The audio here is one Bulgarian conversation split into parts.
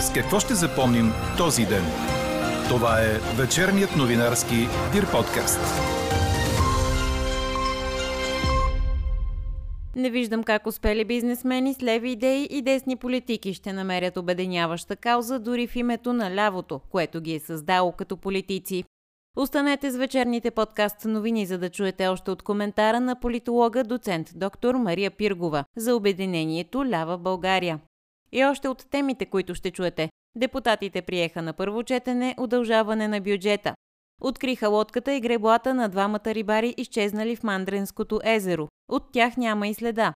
С какво ще запомним този ден? Това е вечерният новинарски Дир подкаст. Не виждам как успели бизнесмени с леви идеи и десни политики ще намерят обединяваща кауза дори в името на лявото, което ги е създало като политици. Останете с вечерните подкаст новини, за да чуете още от коментара на политолога доцент доктор Мария Пиргова за обединението Лява България. И още от темите, които ще чуете. Депутатите приеха на първо четене удължаване на бюджета. Откриха лодката и греблата на двамата рибари, изчезнали в Мандренското езеро. От тях няма и следа.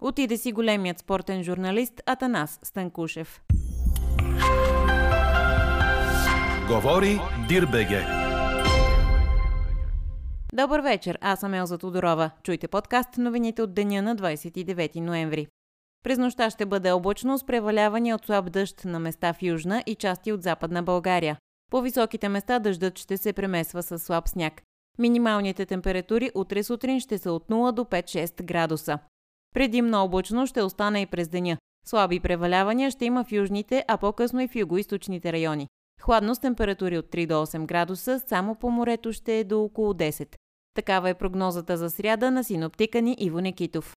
Отиде си големият спортен журналист Атанас Станкушев. Говори Дирбеге. Добър вечер, аз съм Елза Тодорова. Чуйте подкаст новините от деня на 29 ноември. През нощта ще бъде облачно с преваляване от слаб дъжд на места в Южна и части от Западна България. По високите места дъждът ще се премесва с слаб сняг. Минималните температури утре сутрин ще са от 0 до 5-6 градуса. Предимно облачно ще остане и през деня. Слаби превалявания ще има в южните, а по-късно и в югоисточните райони. Хладно с температури от 3 до 8 градуса, само по морето ще е до около 10. Такава е прогнозата за сряда на синоптика ни Иво Некитов.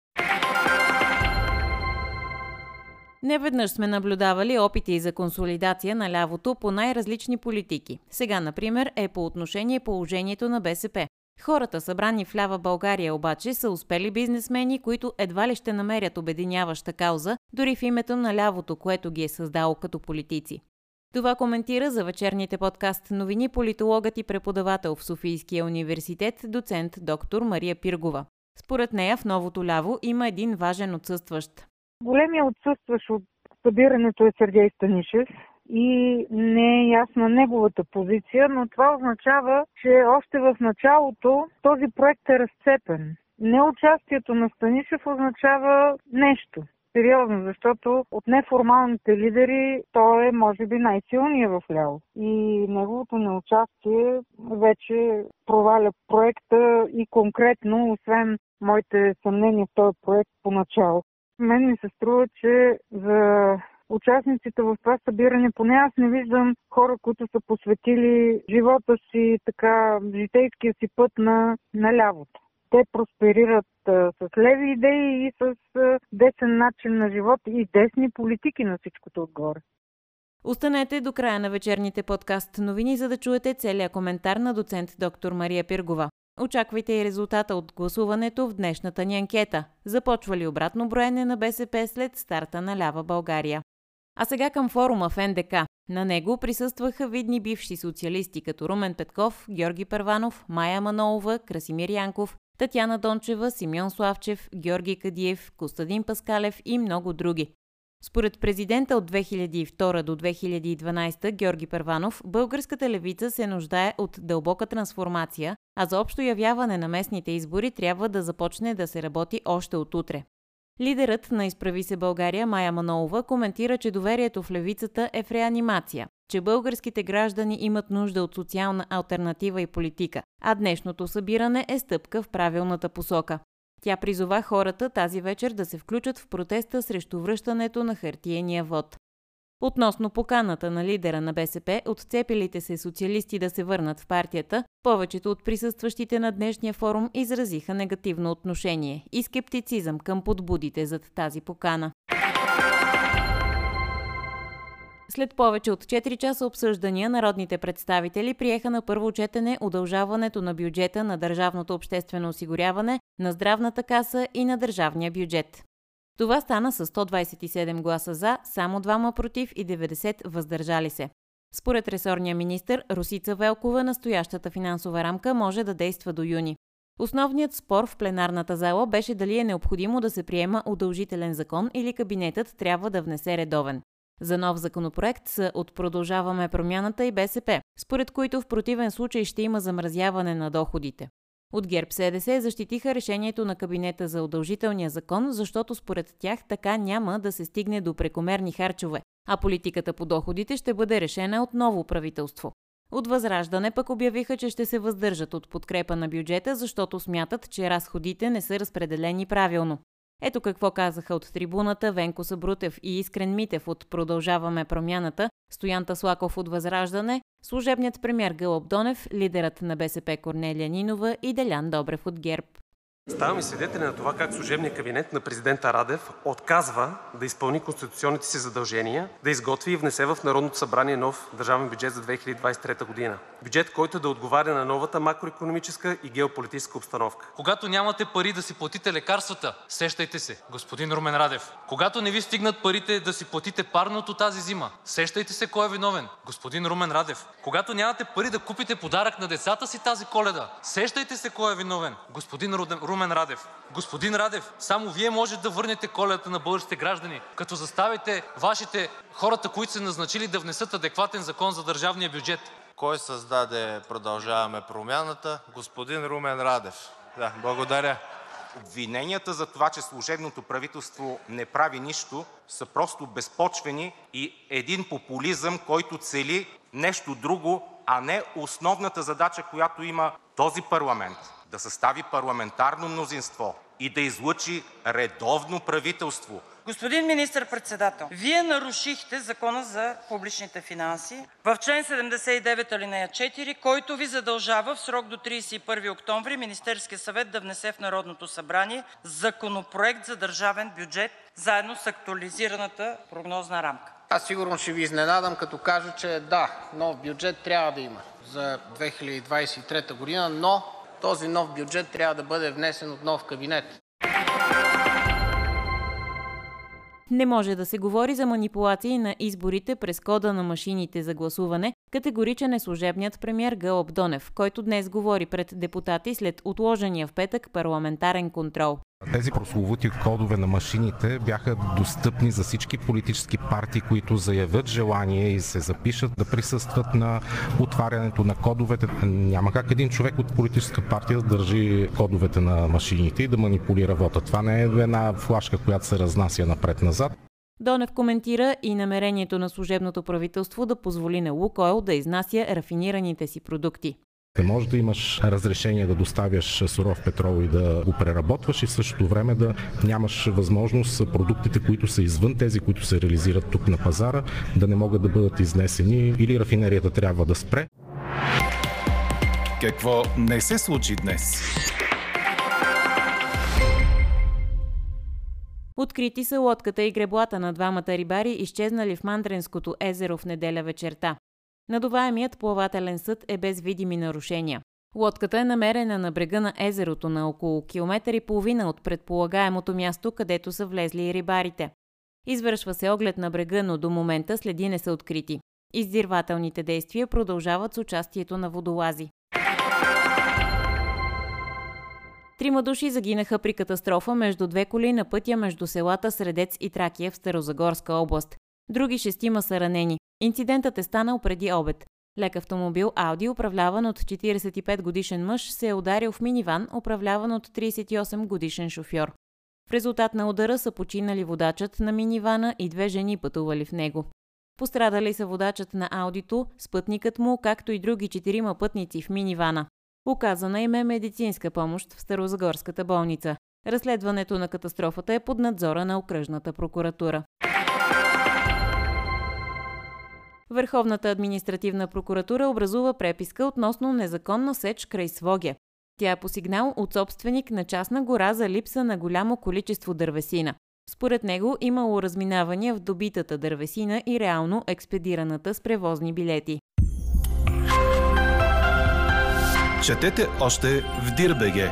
Неведнъж сме наблюдавали опити за консолидация на лявото по най-различни политики. Сега, например, е по отношение положението на БСП. Хората, събрани в лява България обаче, са успели бизнесмени, които едва ли ще намерят обединяваща кауза, дори в името на лявото, което ги е създало като политици. Това коментира за вечерните подкаст новини политологът и преподавател в Софийския университет, доцент доктор Мария Пиргова. Според нея в новото ляво има един важен отсъстващ. Големия отсъстващ от събирането е Сергей Станишев и не е ясна неговата позиция, но това означава, че още в началото този проект е разцепен. Неучастието на Станишев означава нещо сериозно, защото от неформалните лидери той е, може би, най-силният в ляво. И неговото неучастие вече проваля проекта и конкретно, освен моите съмнения в този проект поначало. Мен ми се струва, че за участниците в това събиране, поне аз не виждам хора, които са посветили живота си, така, житейския си път на, на лявото те просперират а, с леви идеи и с а, десен начин на живот и десни политики на всичкото отгоре. Останете до края на вечерните подкаст новини, за да чуете целият коментар на доцент доктор Мария Пиргова. Очаквайте и резултата от гласуването в днешната ни анкета. Започва ли обратно броене на БСП след старта на Лява България? А сега към форума в НДК. На него присъстваха видни бивши социалисти като Румен Петков, Георги Първанов, Майя Манолова, Красимир Янков, Татяна Дончева, Симеон Славчев, Георги Кадиев, Костадин Паскалев и много други. Според президента от 2002 до 2012 Георги Първанов, българската левица се нуждае от дълбока трансформация, а за общо явяване на местните избори трябва да започне да се работи още от утре. Лидерът на Изправи се България Майя Манолова коментира, че доверието в левицата е в реанимация, че българските граждани имат нужда от социална альтернатива и политика, а днешното събиране е стъпка в правилната посока. Тя призова хората тази вечер да се включат в протеста срещу връщането на хартиения вод. Относно поканата на лидера на БСП, отцепилите се социалисти да се върнат в партията, повечето от присъстващите на днешния форум изразиха негативно отношение и скептицизъм към подбудите зад тази покана. След повече от 4 часа обсъждания, народните представители приеха на първо четене удължаването на бюджета на Държавното обществено осигуряване, на здравната каса и на държавния бюджет. Това стана с 127 гласа за, само двама против и 90 въздържали се. Според ресорния министр Русица Велкова, настоящата финансова рамка може да действа до юни. Основният спор в пленарната зала беше дали е необходимо да се приема удължителен закон или кабинетът трябва да внесе редовен. За нов законопроект са от Продължаваме промяната и БСП, според които в противен случай ще има замразяване на доходите. От ГЕРБ СДС защитиха решението на кабинета за удължителния закон, защото според тях така няма да се стигне до прекомерни харчове, а политиката по доходите ще бъде решена от ново правителство. От Възраждане пък обявиха, че ще се въздържат от подкрепа на бюджета, защото смятат, че разходите не са разпределени правилно. Ето какво казаха от трибуната Венко Сабрутев и Искрен Митев от Продължаваме промяната, Стоян Таслаков от Възраждане, служебният премьер Гълъб Донев, лидерът на БСП Корнелия Нинова и Делян Добрев от ГЕРБ. Ставаме свидетели на това как служебният кабинет на президента Радев отказва да изпълни конституционните си задължения, да изготви и внесе в Народното събрание нов държавен бюджет за 2023 година. Бюджет, който да отговаря на новата макроекономическа и геополитическа обстановка. Когато нямате пари да си платите лекарствата, сещайте се, господин Румен Радев. Когато не ви стигнат парите да си платите парното тази зима, сещайте се кой е виновен, господин Румен Радев. Когато нямате пари да купите подарък на децата си тази Коледа, сещайте се кой е виновен, господин Румен Румен Радев. Господин Радев, само Вие можете да върнете коледата на българските граждани, като заставите Вашите хората, които са назначили, да внесат адекватен закон за държавния бюджет. Кой създаде Продължаваме промяната? Господин Румен Радев. Да, благодаря. Обвиненията за това, че служебното правителство не прави нищо, са просто безпочвени и един популизъм, който цели нещо друго, а не основната задача, която има този парламент да състави парламентарно мнозинство и да излъчи редовно правителство. Господин министър-председател, Вие нарушихте Закона за публичните финанси в чл. 79, ал. 4, който Ви задължава в срок до 31 октомври Министерският съвет да внесе в Народното събрание Законопроект за държавен бюджет заедно с актуализираната прогнозна рамка. Аз сигурно ще Ви изненадам, като кажа, че да, нов бюджет трябва да има за 2023 година, но този нов бюджет трябва да бъде внесен от нов кабинет. Не може да се говори за манипулации на изборите през кода на машините за гласуване, категоричен е служебният премьер Гълъб Донев, който днес говори пред депутати след отложения в петък парламентарен контрол. Тези прословути кодове на машините бяха достъпни за всички политически партии, които заявят желание и се запишат да присъстват на отварянето на кодовете. Няма как един човек от политическа партия да държи кодовете на машините и да манипулира вота. Това не е една флашка, която се разнася напред-назад. Донев коментира и намерението на служебното правителство да позволи на Лукойл да изнася рафинираните си продукти. Не може да имаш разрешение да доставяш суров петрол и да го преработваш и в същото време да нямаш възможност продуктите, които са извън тези, които се реализират тук на пазара, да не могат да бъдат изнесени или рафинерията трябва да спре. Какво не се случи днес? Открити са лодката и греблата на двамата рибари, изчезнали в Мандренското езеро в неделя вечерта. Надуваемият плавателен съд е без видими нарушения. Лодката е намерена на брега на езерото на около километър и половина от предполагаемото място, където са влезли и рибарите. Извършва се оглед на брега, но до момента следи не са открити. Издирвателните действия продължават с участието на водолази. Трима души загинаха при катастрофа между две коли на пътя между селата Средец и Тракия в Старозагорска област. Други шестима са ранени. Инцидентът е станал преди обед. Лек автомобил Ауди, управляван от 45 годишен мъж, се е ударил в миниван, управляван от 38 годишен шофьор. В резултат на удара са починали водачът на минивана и две жени пътували в него. Пострадали са водачът на Аудито, спътникът му, както и други четирима пътници в минивана. Оказана им е медицинска помощ в Старозагорската болница. Разследването на катастрофата е под надзора на окръжната прокуратура. Върховната административна прокуратура образува преписка относно незаконна сеч край Своге. Тя е по сигнал от собственик на частна гора за липса на голямо количество дървесина. Според него имало разминавания в добитата дървесина и реално експедираната с превозни билети. Четете още в Дирбеге.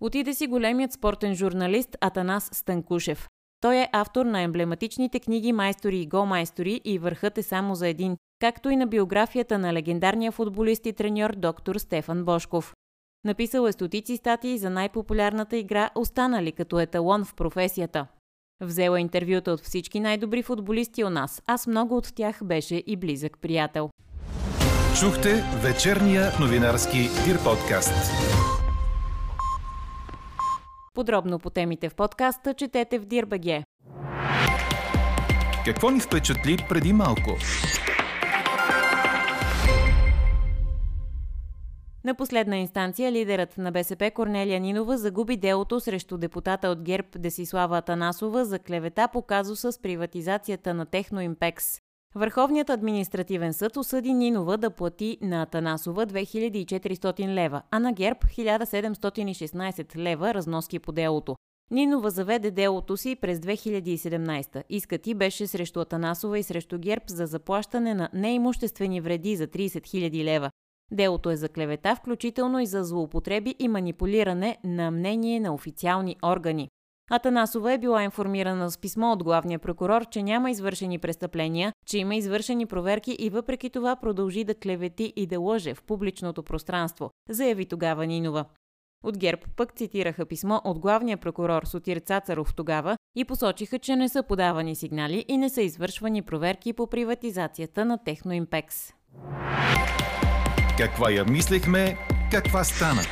Отиде си големият спортен журналист Атанас Станкушев. Той е автор на емблематичните книги Майстори и Го-майстори и Върхът е само за един, както и на биографията на легендарния футболист и треньор доктор Стефан Бошков. Написал е стотици статии за най-популярната игра, останали като еталон в професията. Взела интервюта от всички най-добри футболисти у нас, а с много от тях беше и близък приятел. Чухте вечерния новинарски Дир подкаст. Подробно по темите в подкаста четете в Дирбаге. Какво ни впечатли преди малко? На последна инстанция лидерът на БСП Корнелия Нинова загуби делото срещу депутата от ГЕРБ Десислава Атанасова за клевета по казуса с приватизацията на Техноимпекс. Върховният административен съд осъди Нинова да плати на Атанасова 2400 лева, а на ГЕРБ 1716 лева разноски по делото. Нинова заведе делото си през 2017. Искът беше срещу Атанасова и срещу ГЕРБ за заплащане на неимуществени вреди за 30 000 лева. Делото е за клевета, включително и за злоупотреби и манипулиране на мнение на официални органи. Атанасова е била информирана с писмо от главния прокурор, че няма извършени престъпления, че има извършени проверки и въпреки това продължи да клевети и да лъже в публичното пространство, заяви тогава Нинова. От ГЕРБ пък цитираха писмо от главния прокурор Сотир Цацаров тогава и посочиха, че не са подавани сигнали и не са извършвани проверки по приватизацията на Техноимпекс. Каква я мислехме, каква стана?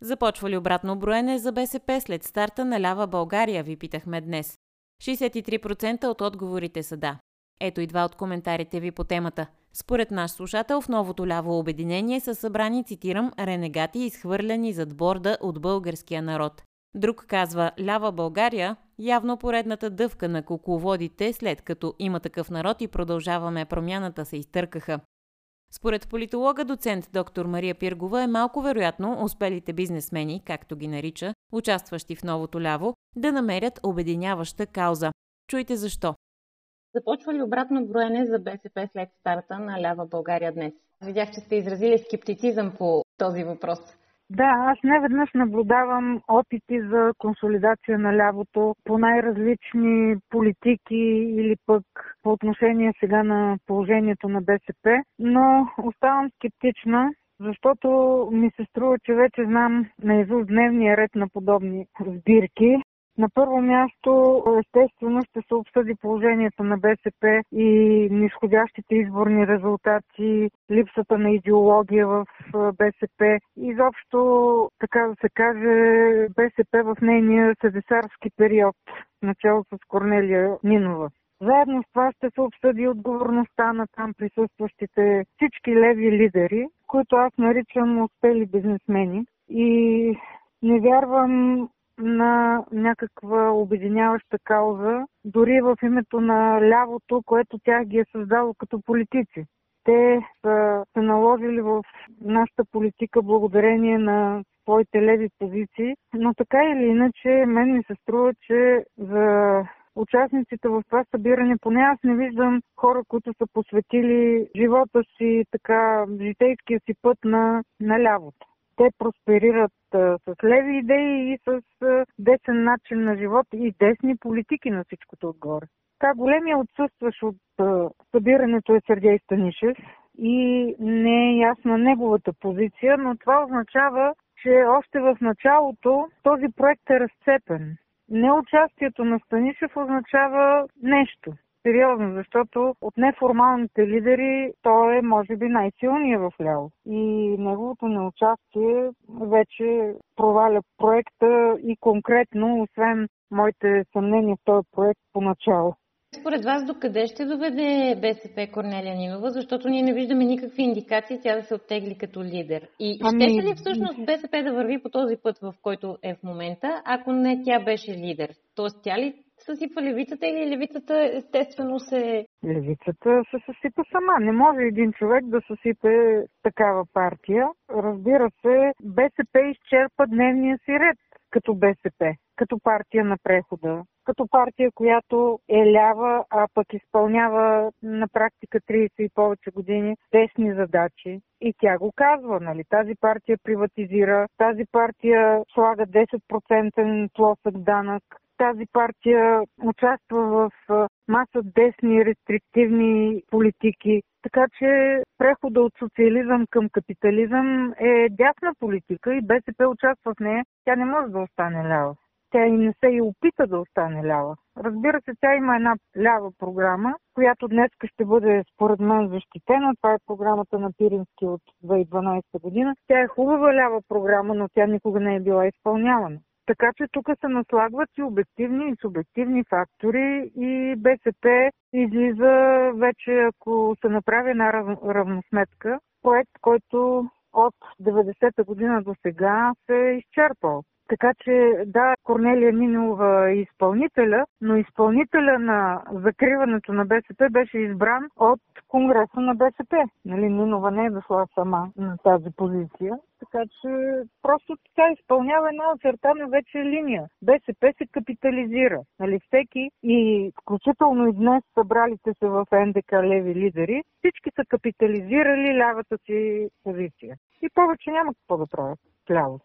Започва ли обратно броене за БСП след старта на лява България, ви питахме днес. 63% от отговорите са да. Ето и два от коментарите ви по темата. Според наш слушател в новото ляво обединение са събрани, цитирам, ренегати изхвърляни зад борда от българския народ. Друг казва Лява България, явно поредната дъвка на кукловодите, след като има такъв народ и продължаваме промяната се изтъркаха. Според политолога доцент доктор Мария Пиргова е малко вероятно успелите бизнесмени, както ги нарича, участващи в новото ляво, да намерят обединяваща кауза. Чуйте защо. Започва ли обратно броене за БСП след старта на лява България днес? Видях, че сте изразили скептицизъм по този въпрос. Да, аз не веднъж наблюдавам опити за консолидация на лявото по най-различни политики или пък по отношение сега на положението на БСП, но оставам скептична, защото ми се струва, че вече знам наизуст дневния ред на подобни сбирки на първо място, естествено, ще се обсъди положението на БСП и нисходящите изборни резултати, липсата на идеология в БСП. Изобщо, така да се каже, БСП в нейния седесарски период, начало с Корнелия Нинова. Заедно с това ще се обсъди отговорността на там присъстващите всички леви лидери, които аз наричам успели бизнесмени. И не вярвам на някаква обединяваща кауза, дори в името на лявото, което тях ги е създало като политици. Те са се наложили в нашата политика благодарение на своите леви позиции, но така или иначе мен ми се струва, че за участниците в това събиране, поне аз не виждам хора, които са посветили живота си, така, житейския си път на, на лявото те просперират с леви идеи и с десен начин на живот и десни политики на всичкото отгоре. Така големия отсъстваш от събирането е Сергей Станишев и не е ясна неговата позиция, но това означава, че още в началото този проект е разцепен. Неучастието на Станишев означава нещо. Сериозно, защото от неформалните лидери той е, може би, най-силният в ляво. И неговото неучастие вече проваля проекта и конкретно, освен моите съмнения в този проект поначало. Според вас докъде ще доведе БСП Корнелия Нинова, защото ние не виждаме никакви индикации тя да се оттегли като лидер. И ами... ще ли всъщност БСП да върви по този път, в който е в момента, ако не тя беше лидер? Тоест тя ли съсипва левицата или левицата естествено се... Левицата се съсипа сама. Не може един човек да съсипе такава партия. Разбира се, БСП изчерпа дневния си ред като БСП, като партия на прехода, като партия, която е лява, а пък изпълнява на практика 30 и повече години тесни задачи. И тя го казва, нали? Тази партия приватизира, тази партия слага 10% плосък данък, тази партия участва в маса десни рестриктивни политики. Така че прехода от социализъм към капитализъм е дясна политика и БСП участва в нея. Тя не може да остане лява. Тя и не се и опита да остане лява. Разбира се, тя има една лява програма, която днес ще бъде според мен защитена. Това е програмата на Пирински от 2012 година. Тя е хубава лява програма, но тя никога не е била изпълнявана. Така че тук се наслагват и обективни и субективни фактори и БСП излиза вече, ако се направи една равносметка, проект, който от 90-та година до сега се е изчерпал. Така че да, Корнелия Нинова е изпълнителя, но изпълнителя на закриването на БСП беше избран от Конгреса на БСП. Нали, Нинова не е дошла сама на тази позиция. Така че просто така изпълнява една очертана вече линия. БСП се капитализира. Нали, всеки и включително и днес събралите се в НДК леви лидери, всички са капитализирали лявата си позиция. И повече няма какво да правят ляво.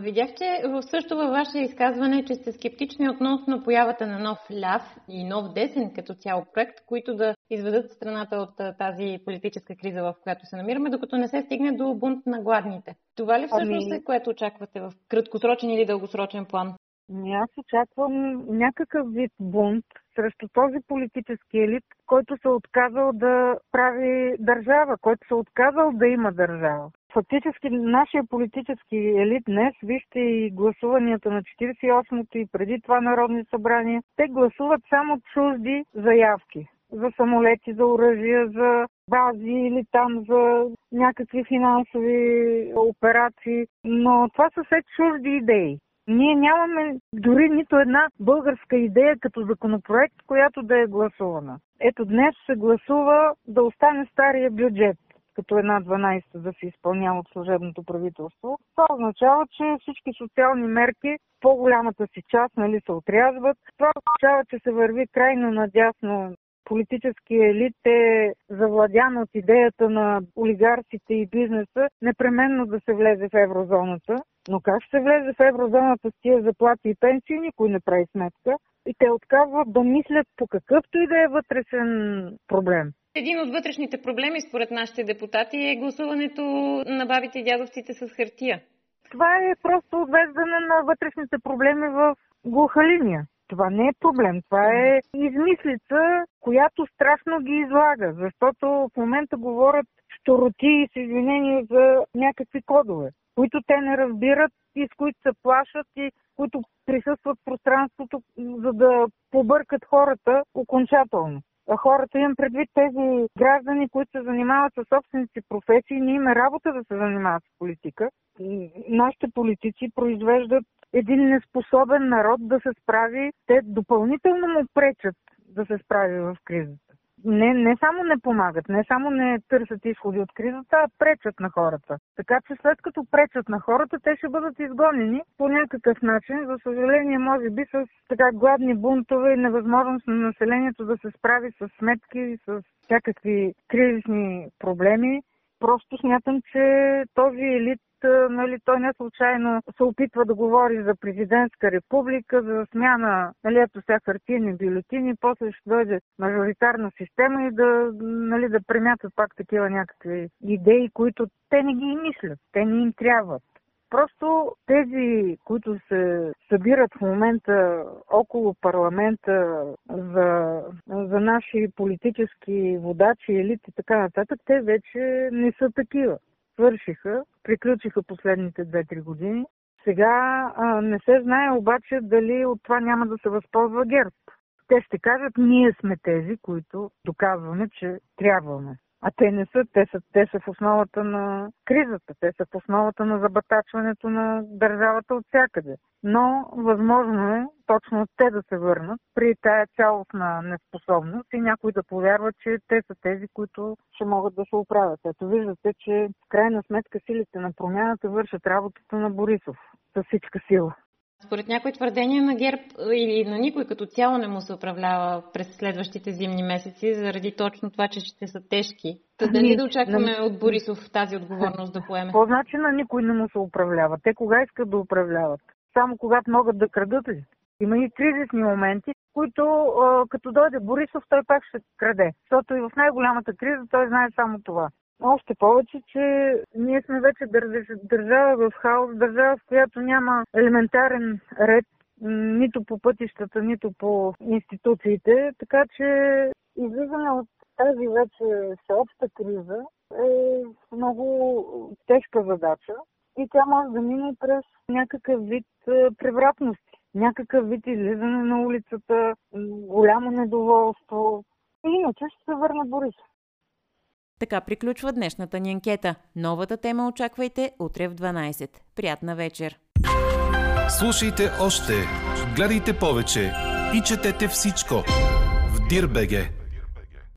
Видях, че също във ваше изказване, че сте скептични относно появата на нов ляв и нов десен като цяло проект, които да изведат страната от тази политическа криза, в която се намираме, докато не се стигне до бунт на гладните. Това ли всъщност ами... е, което очаквате в краткосрочен или дългосрочен план? Ами аз очаквам някакъв вид бунт срещу този политически елит, който се отказал да прави държава, който се отказал да има държава. Фактически нашия политически елит днес, вижте и гласуванията на 48-то и преди това Народни събрание, те гласуват само чужди заявки за самолети, за оръжия, за бази или там за някакви финансови операции, но това са все чужди идеи. Ние нямаме дори нито една българска идея като законопроект, която да е гласувана. Ето днес се гласува да остане стария бюджет като една 12 да се изпълнява от служебното правителство. Това означава, че всички социални мерки по-голямата си част нали, се отрязват. Това означава, че се върви крайно надясно политическия елит е завладян от идеята на олигарсите и бизнеса непременно да се влезе в еврозоната. Но как се влезе в еврозоната с тия заплати и пенсии, никой не прави сметка. И те отказват да мислят по какъвто и да е вътрешен проблем. Един от вътрешните проблеми, според нашите депутати, е гласуването на бабите и дядовците с хартия. Това е просто отвеждане на вътрешните проблеми в глуха линия. Това не е проблем, това е измислица, която страшно ги излага, защото в момента говорят штороти и с извинение за някакви кодове, които те не разбират и с които се плашат и които присъстват в пространството, за да побъркат хората окончателно хората, имам предвид тези граждани, които се занимават с собствените професии, не има работа да се занимават с политика. Нашите политици произвеждат един неспособен народ да се справи, те допълнително му пречат да се справи в кризата не, не само не помагат, не само не търсят изходи от кризата, а пречат на хората. Така че след като пречат на хората, те ще бъдат изгонени по някакъв начин. За съжаление, може би с така гладни бунтове и невъзможност на населението да се справи с сметки, с всякакви кризисни проблеми. Просто смятам, че този елит нали, той не случайно се опитва да говори за президентска република, за смяна, нали, ето сега хартийни бюлетини, после ще дойде мажоритарна система и да, нали, да премятат пак такива някакви идеи, които те не ги мислят, те не им трябват. Просто тези, които се събират в момента около парламента за, за наши политически водачи, елит и така нататък, те вече не са такива свършиха, приключиха последните 2-3 години. Сега а, не се знае обаче дали от това няма да се възползва ГЕРБ. Те ще кажат, ние сме тези, които доказваме, че трябваме. А те не са, те са, те са в основата на кризата, те са в основата на забатачването на държавата от всякъде. Но възможно е точно те да се върнат при тая цялостна неспособност и някой да повярва, че те са тези, които ще могат да се оправят. Ето виждате, че в крайна сметка силите на промяната вършат работата на Борисов с всичка сила. Според някои твърдения на ГЕРБ или на никой като цяло не му се управлява през следващите зимни месеци, заради точно това, че ще са тежки. Та дали да очакваме на... от Борисов тази отговорност да поеме? По значи на никой не му се управлява? Те кога искат да управляват? Само когато могат да крадат ли? Има и кризисни моменти, които като дойде Борисов, той пак ще краде. Защото и в най-голямата криза той знае само това. Още повече, че ние сме вече държава в хаос, държава, в която няма елементарен ред нито по пътищата, нито по институциите, така че излизане от тази вече всеобща криза е много тежка задача. и тя може да мине през някакъв вид превратности, някакъв вид излизане на улицата, голямо недоволство. И иначе ще се върне Борисов. Така приключва днешната ни анкета. Новата тема очаквайте утре в 12. Приятна вечер! Слушайте още, гледайте повече и четете всичко в Дирбеге.